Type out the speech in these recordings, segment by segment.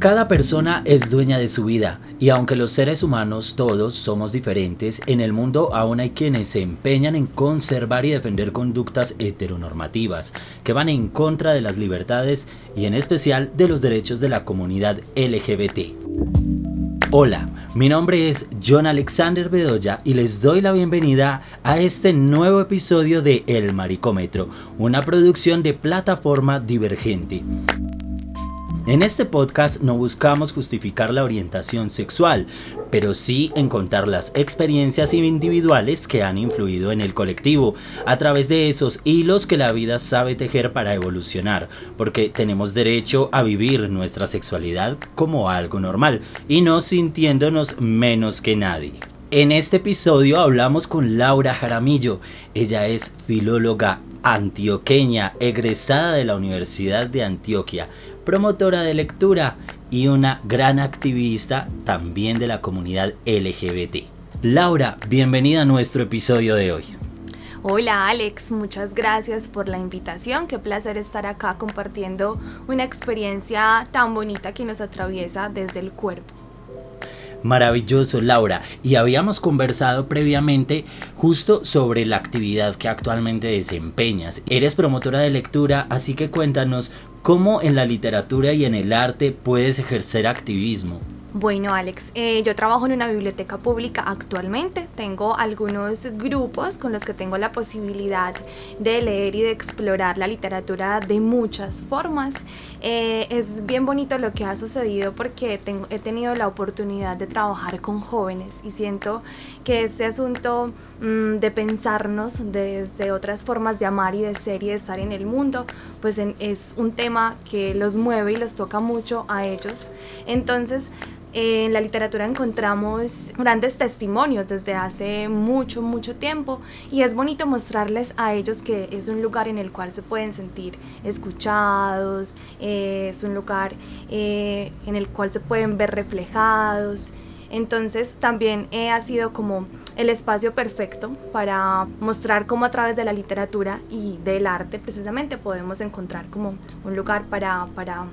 Cada persona es dueña de su vida y aunque los seres humanos todos somos diferentes, en el mundo aún hay quienes se empeñan en conservar y defender conductas heteronormativas que van en contra de las libertades y en especial de los derechos de la comunidad LGBT. Hola, mi nombre es John Alexander Bedoya y les doy la bienvenida a este nuevo episodio de El Maricómetro, una producción de plataforma divergente. En este podcast no buscamos justificar la orientación sexual, pero sí en contar las experiencias individuales que han influido en el colectivo, a través de esos hilos que la vida sabe tejer para evolucionar, porque tenemos derecho a vivir nuestra sexualidad como algo normal y no sintiéndonos menos que nadie. En este episodio hablamos con Laura Jaramillo. Ella es filóloga antioqueña, egresada de la Universidad de Antioquia, promotora de lectura y una gran activista también de la comunidad LGBT. Laura, bienvenida a nuestro episodio de hoy. Hola Alex, muchas gracias por la invitación. Qué placer estar acá compartiendo una experiencia tan bonita que nos atraviesa desde el cuerpo. Maravilloso, Laura. Y habíamos conversado previamente justo sobre la actividad que actualmente desempeñas. Eres promotora de lectura, así que cuéntanos cómo en la literatura y en el arte puedes ejercer activismo. Bueno, Alex, eh, yo trabajo en una biblioteca pública actualmente. Tengo algunos grupos con los que tengo la posibilidad de leer y de explorar la literatura de muchas formas. Eh, es bien bonito lo que ha sucedido porque he tenido la oportunidad de trabajar con jóvenes y siento que este asunto mm, de pensarnos desde otras formas de amar y de ser y de estar en el mundo, pues es un tema que los mueve y los toca mucho a ellos. Entonces, en la literatura encontramos grandes testimonios desde hace mucho, mucho tiempo y es bonito mostrarles a ellos que es un lugar en el cual se pueden sentir escuchados, eh, es un lugar eh, en el cual se pueden ver reflejados. Entonces también ha sido como el espacio perfecto para mostrar cómo a través de la literatura y del arte precisamente podemos encontrar como un lugar para, para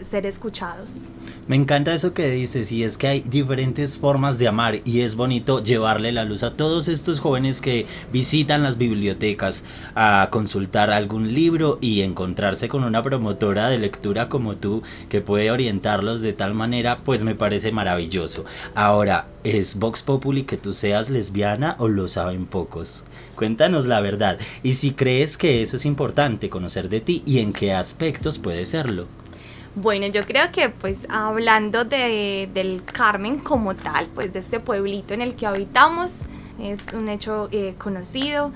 ser escuchados. Me encanta eso que dices y es que hay diferentes formas de amar y es bonito llevarle la luz a todos estos jóvenes que visitan las bibliotecas a consultar algún libro y encontrarse con una promotora de lectura como tú que puede orientarlos de tal manera pues me parece maravilloso. Ahora, ¿es Vox Populi que tú seas lesbiana o lo saben pocos? Cuéntanos la verdad y si crees que eso es importante conocer de ti y en qué aspectos puede serlo. Bueno, yo creo que pues hablando de, del Carmen como tal, pues de este pueblito en el que habitamos, es un hecho eh, conocido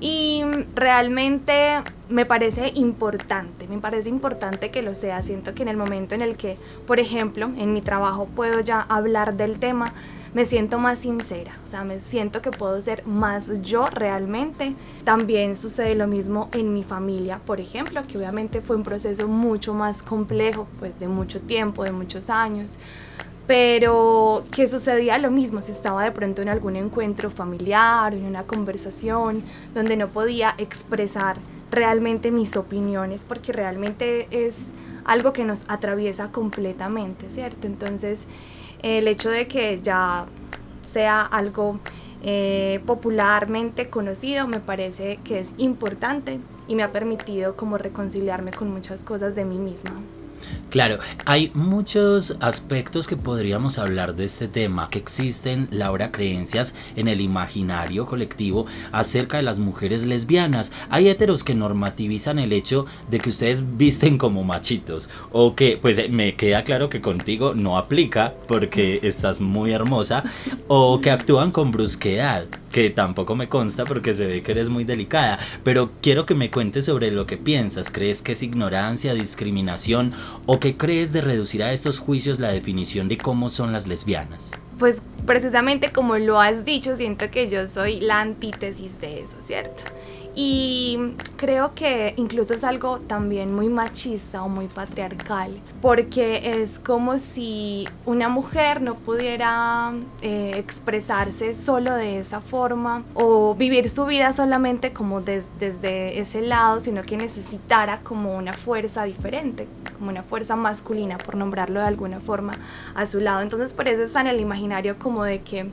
y realmente me parece importante, me parece importante que lo sea. Siento que en el momento en el que, por ejemplo, en mi trabajo puedo ya hablar del tema, me siento más sincera, o sea, me siento que puedo ser más yo realmente. También sucede lo mismo en mi familia, por ejemplo, que obviamente fue un proceso mucho más complejo, pues de mucho tiempo, de muchos años pero que sucedía lo mismo si estaba de pronto en algún encuentro familiar en una conversación donde no podía expresar realmente mis opiniones porque realmente es algo que nos atraviesa completamente, ¿cierto? Entonces el hecho de que ya sea algo eh, popularmente conocido me parece que es importante y me ha permitido como reconciliarme con muchas cosas de mí misma. Claro, hay muchos aspectos que podríamos hablar de este tema, que existen, Laura, creencias en el imaginario colectivo acerca de las mujeres lesbianas. Hay heteros que normativizan el hecho de que ustedes visten como machitos, o que, pues me queda claro que contigo no aplica porque estás muy hermosa, o que actúan con brusquedad que tampoco me consta porque se ve que eres muy delicada, pero quiero que me cuentes sobre lo que piensas. ¿Crees que es ignorancia, discriminación o qué crees de reducir a estos juicios la definición de cómo son las lesbianas? Pues precisamente como lo has dicho, siento que yo soy la antítesis de eso, ¿cierto? Y creo que incluso es algo también muy machista o muy patriarcal, porque es como si una mujer no pudiera eh, expresarse solo de esa forma o vivir su vida solamente como desde ese lado, sino que necesitara como una fuerza diferente, como una fuerza masculina, por nombrarlo de alguna forma, a su lado. Entonces por eso está en el imaginario como de que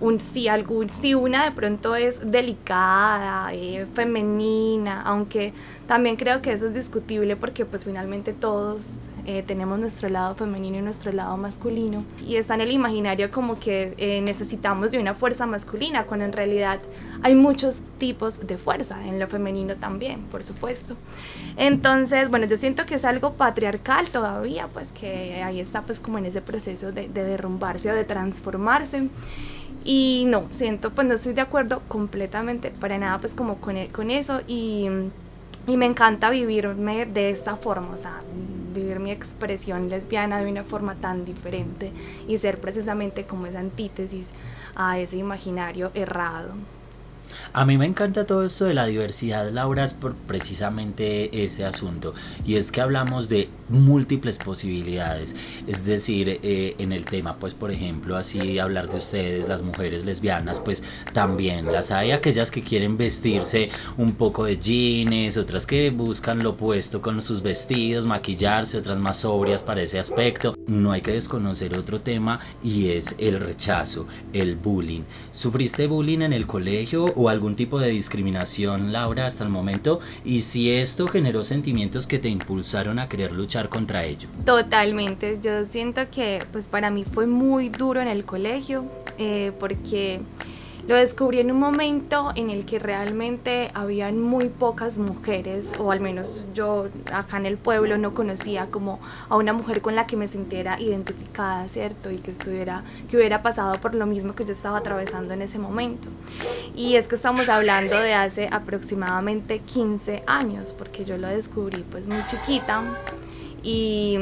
un, si, algún, si una de pronto es delicada, eh, femenina, aunque también creo que eso es discutible porque pues finalmente todos eh, tenemos nuestro lado femenino y nuestro lado masculino y está en el imaginario como que eh, necesitamos de una fuerza masculina cuando en realidad hay muchos tipos de fuerza, en lo femenino también, por supuesto. Entonces, bueno, yo siento que es algo patriarcal todavía, pues que ahí está pues como en ese proceso de, de derrumbarse o de transformarse. Y no, siento, pues no estoy de acuerdo completamente para nada, pues como con, e, con eso. Y, y me encanta vivirme de esta forma, o sea, vivir mi expresión lesbiana de una forma tan diferente y ser precisamente como esa antítesis a ese imaginario errado. A mí me encanta todo esto de la diversidad, Laura, es por precisamente ese asunto. Y es que hablamos de múltiples posibilidades. Es decir, eh, en el tema, pues, por ejemplo, así hablar de ustedes, las mujeres lesbianas, pues también las hay aquellas que quieren vestirse un poco de jeans, otras que buscan lo opuesto con sus vestidos, maquillarse, otras más sobrias para ese aspecto. No hay que desconocer otro tema y es el rechazo, el bullying. ¿Sufriste bullying en el colegio o algún tipo de discriminación, Laura, hasta el momento? Y si esto generó sentimientos que te impulsaron a querer luchar contra ello. Totalmente, yo siento que pues para mí fue muy duro en el colegio eh, porque lo descubrí en un momento en el que realmente habían muy pocas mujeres, o al menos yo acá en el pueblo no conocía como a una mujer con la que me sintiera identificada, ¿cierto? Y que estuviera, que hubiera pasado por lo mismo que yo estaba atravesando en ese momento. Y es que estamos hablando de hace aproximadamente 15 años, porque yo lo descubrí pues muy chiquita y,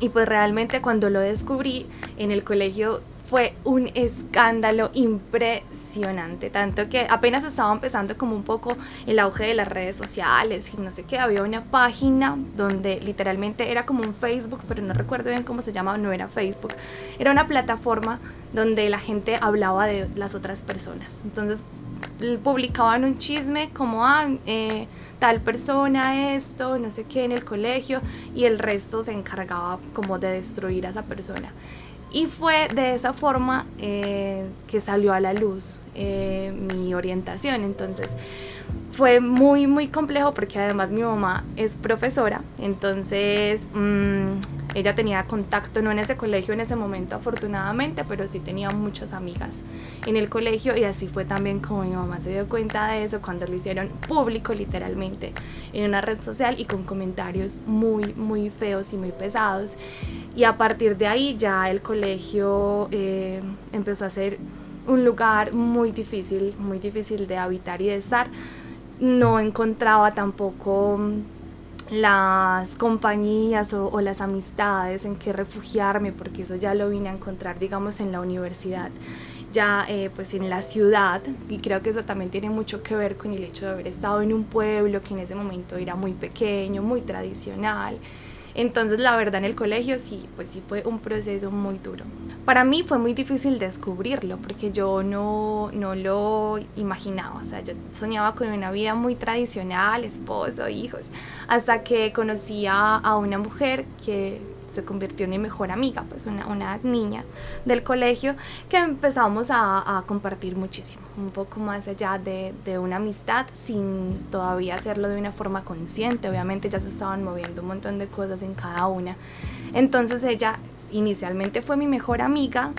y pues realmente cuando lo descubrí en el colegio fue un escándalo impresionante, tanto que apenas estaba empezando como un poco el auge de las redes sociales y no sé qué, había una página donde literalmente era como un Facebook, pero no recuerdo bien cómo se llamaba, no era Facebook, era una plataforma donde la gente hablaba de las otras personas, entonces publicaban un chisme como, ah, eh, tal persona esto, no sé qué, en el colegio, y el resto se encargaba como de destruir a esa persona. Y fue de esa forma eh, que salió a la luz eh, mi orientación. Entonces fue muy, muy complejo porque además mi mamá es profesora. Entonces mm, ella tenía contacto, no en ese colegio en ese momento afortunadamente, pero sí tenía muchas amigas en el colegio y así fue también como mi mamá se dio cuenta de eso cuando lo hicieron público literalmente en una red social y con comentarios muy, muy feos y muy pesados. Y a partir de ahí ya el colegio eh, empezó a ser un lugar muy difícil, muy difícil de habitar y de estar. No encontraba tampoco las compañías o, las amistades en que refugiarme, porque eso ya lo vine a encontrar, digamos, en la universidad, ya eh, pues en la ciudad, y creo que eso también tiene mucho que ver con el hecho de haber estado en un pueblo que en ese momento era muy pequeño, muy tradicional, entonces la verdad en el colegio sí, pues sí fue un proceso muy duro. Para mí fue muy difícil descubrirlo porque yo no, no lo imaginaba, o sea, yo soñaba con una vida muy tradicional, esposo, hijos, hasta que conocí a una mujer que se convirtió en mi mejor amiga, pues una, una niña del colegio que empezamos a, a, compartir muchísimo, un poco más allá de, de, una amistad sin todavía hacerlo de una forma consciente, obviamente ya se estaban moviendo un montón de cosas en cada una. Entonces ella inicialmente fue mi mejor amiga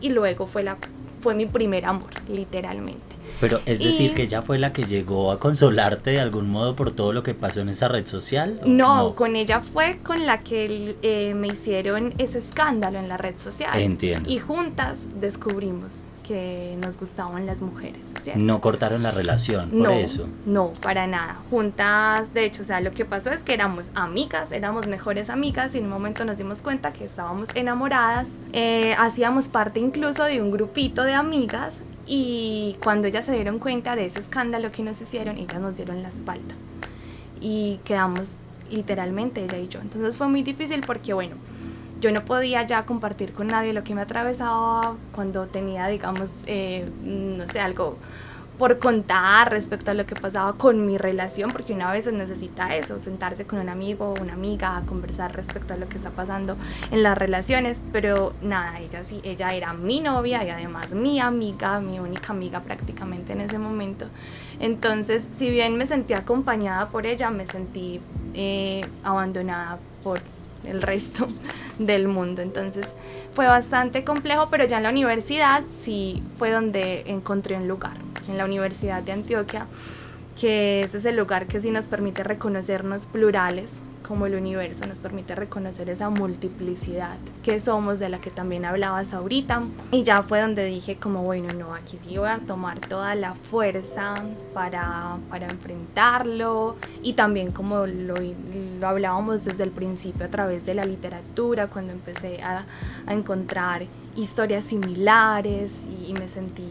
y luego fue, la, fue mi primer amor, literalmente. Pero es decir, que ella fue la que llegó a consolarte de algún modo por todo lo que pasó en esa red social. No, con ella fue con la que eh, me hicieron ese escándalo en la red social. Entiendo. Y juntas descubrimos que nos gustaban las mujeres. No cortaron la relación, por eso. No, para nada. Juntas, de hecho, o sea, lo que pasó es que éramos amigas, éramos mejores amigas y en un momento nos dimos cuenta que estábamos enamoradas. Eh, hacíamos parte incluso de un grupito de amigas y cuando ellas se dieron cuenta de ese escándalo que nos hicieron, ellas nos dieron la espalda. Y quedamos literalmente ella y yo. Entonces fue muy difícil porque, bueno, yo no podía ya compartir con nadie lo que me atravesaba cuando tenía, digamos, eh, no sé, algo por contar respecto a lo que pasaba con mi relación, porque una vez necesita eso, sentarse con un amigo o una amiga a conversar respecto a lo que está pasando en las relaciones, pero nada, ella sí, ella era mi novia y además mi amiga, mi única amiga prácticamente en ese momento. Entonces, si bien me sentí acompañada por ella, me sentí eh, abandonada por el resto del mundo. Entonces fue bastante complejo, pero ya en la universidad sí fue donde encontré un lugar, en la Universidad de Antioquia, que ese es el lugar que sí nos permite reconocernos plurales, como el universo nos permite reconocer esa multiplicidad que somos, de la que también hablabas ahorita. Y ya fue donde dije como, bueno, no, aquí sí voy a tomar toda la fuerza para, para enfrentarlo. Y también como lo, lo, hablábamos desde el principio a través de la literatura, cuando empecé a, a encontrar historias similares y, y me sentí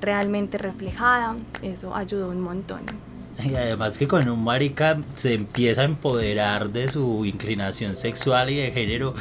realmente reflejada, eso ayudó un montón. Y además que cuando un marica se empieza a empoderar de su inclinación sexual y de género,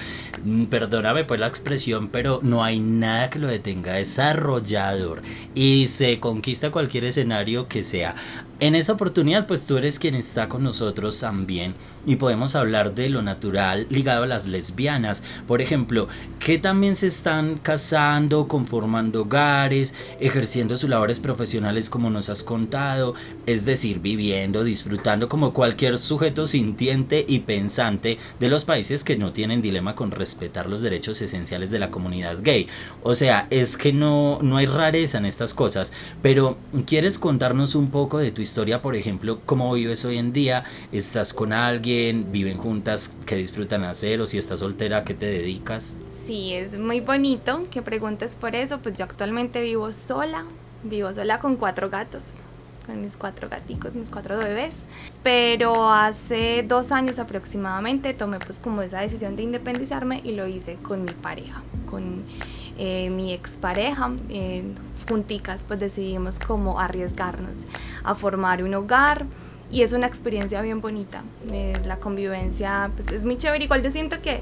mm, perdóname por la expresión, pero no hay nada que lo detenga, es arrollador. Y se conquista cualquier escenario que sea. En esa oportunidad, pues tú eres quien está con nosotros también y podemos hablar de lo natural ligado a las lesbianas. Por ejemplo, que también se están casando, conformando hogares, ejerciendo sus labores profesionales como nos has contado, es decir, viviendo, disfrutando como cualquier sujeto sintiente y pensante de los países que no tienen dilema con respetar los derechos esenciales de la comunidad gay. O sea, es que no, no hay rareza en estas cosas, pero ¿quieres contarnos un poco de tu historia, por ejemplo, cómo vives hoy en día, estás con alguien, viven juntas, qué disfrutan hacer o si estás soltera, qué te dedicas. Sí, es muy bonito que preguntes por eso, pues yo actualmente vivo sola, vivo sola con cuatro gatos con mis cuatro gaticos, mis cuatro bebés. Pero hace dos años aproximadamente tomé pues como esa decisión de independizarme y lo hice con mi pareja, con eh, mi expareja. Eh, junticas pues decidimos como arriesgarnos a formar un hogar y es una experiencia bien bonita. Eh, la convivencia pues es muy chévere. Igual yo siento que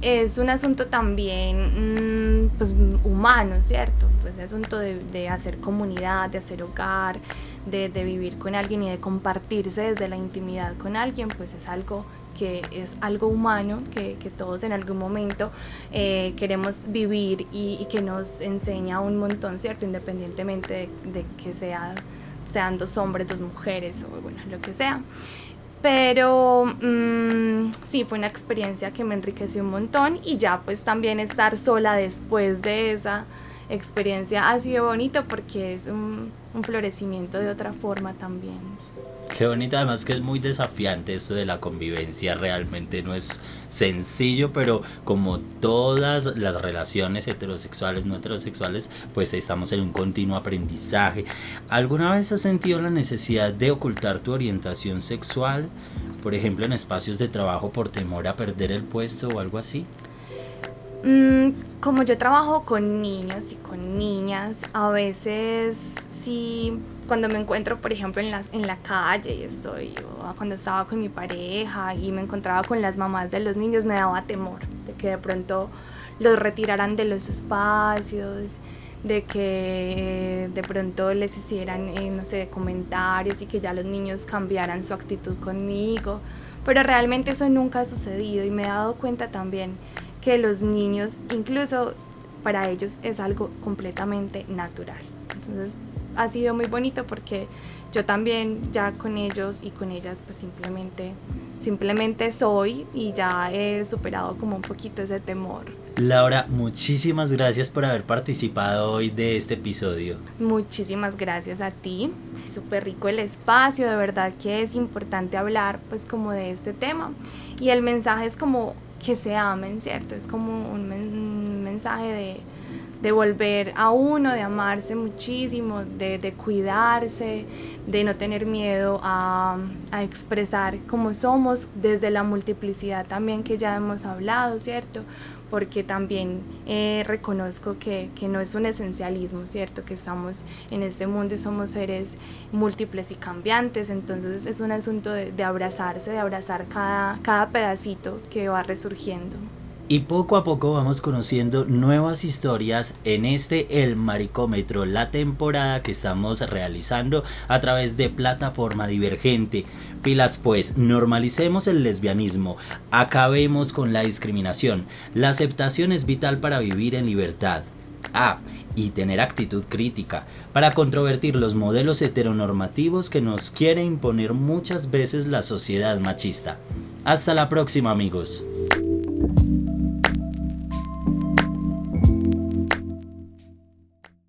es un asunto también mm, pues, humano, ¿cierto? Pues es asunto de, de, hacer comunidad, de hacer hogar, de, de, vivir con alguien y de compartirse desde la intimidad con alguien, pues es algo que es algo humano, que, que todos en algún momento eh, queremos vivir y, que nos enseña un montón, ¿cierto? Independientemente de, que sea, sean dos hombres, dos mujeres o bueno, lo que sea. Pero mmm, sí, fue una experiencia que me enriqueció un montón y ya pues también estar sola después de esa experiencia ha sido bonito porque es un, un florecimiento de otra forma también. Qué bonito, además que es muy desafiante esto de la convivencia, realmente no es sencillo, pero como todas las relaciones heterosexuales, no heterosexuales, pues estamos en un continuo aprendizaje. ¿Alguna vez has sentido la necesidad de ocultar tu orientación sexual, por ejemplo en espacios de trabajo por temor a perder el puesto o algo así? Mm, como yo trabajo con niños y con niñas, a veces sí cuando me encuentro, por ejemplo, en, las, en la calle y estoy, cuando estaba con mi pareja y me encontraba con las mamás de los niños, me daba temor de que de pronto los retiraran de los espacios, de que de pronto les hicieran, eh, no sé, comentarios y que ya los niños cambiaran su actitud conmigo. Pero realmente eso nunca ha sucedido y me he dado cuenta también que los niños, incluso para ellos, es algo completamente natural. Entonces, ha sido muy bonito porque yo también ya con ellos y con ellas pues simplemente simplemente soy y ya he superado como un poquito ese temor. Laura, muchísimas gracias por haber participado hoy de este episodio. Muchísimas gracias a ti. Súper rico el espacio, de verdad que es importante hablar pues como de este tema. Y el mensaje es como que se amen, ¿cierto? Es como un, men mensaje de de volver a uno, de amarse muchísimo, de, de cuidarse, de no tener miedo a, a, expresar como somos desde la multiplicidad también que ya hemos hablado, ¿cierto? Porque también eh, reconozco que, que, no es un esencialismo, ¿cierto? Que estamos en este mundo y somos seres múltiples y cambiantes, entonces es un asunto de, de abrazarse, de abrazar cada, cada pedacito que va resurgiendo. Y poco a poco vamos conociendo nuevas historias en este El Maricómetro, la temporada que estamos realizando a través de plataforma divergente. Pilas pues, normalicemos el lesbianismo, acabemos con la discriminación. La aceptación es vital para vivir en libertad. Ah, y tener actitud crítica para controvertir los modelos heteronormativos que nos quiere imponer muchas veces la sociedad machista. Hasta la próxima amigos.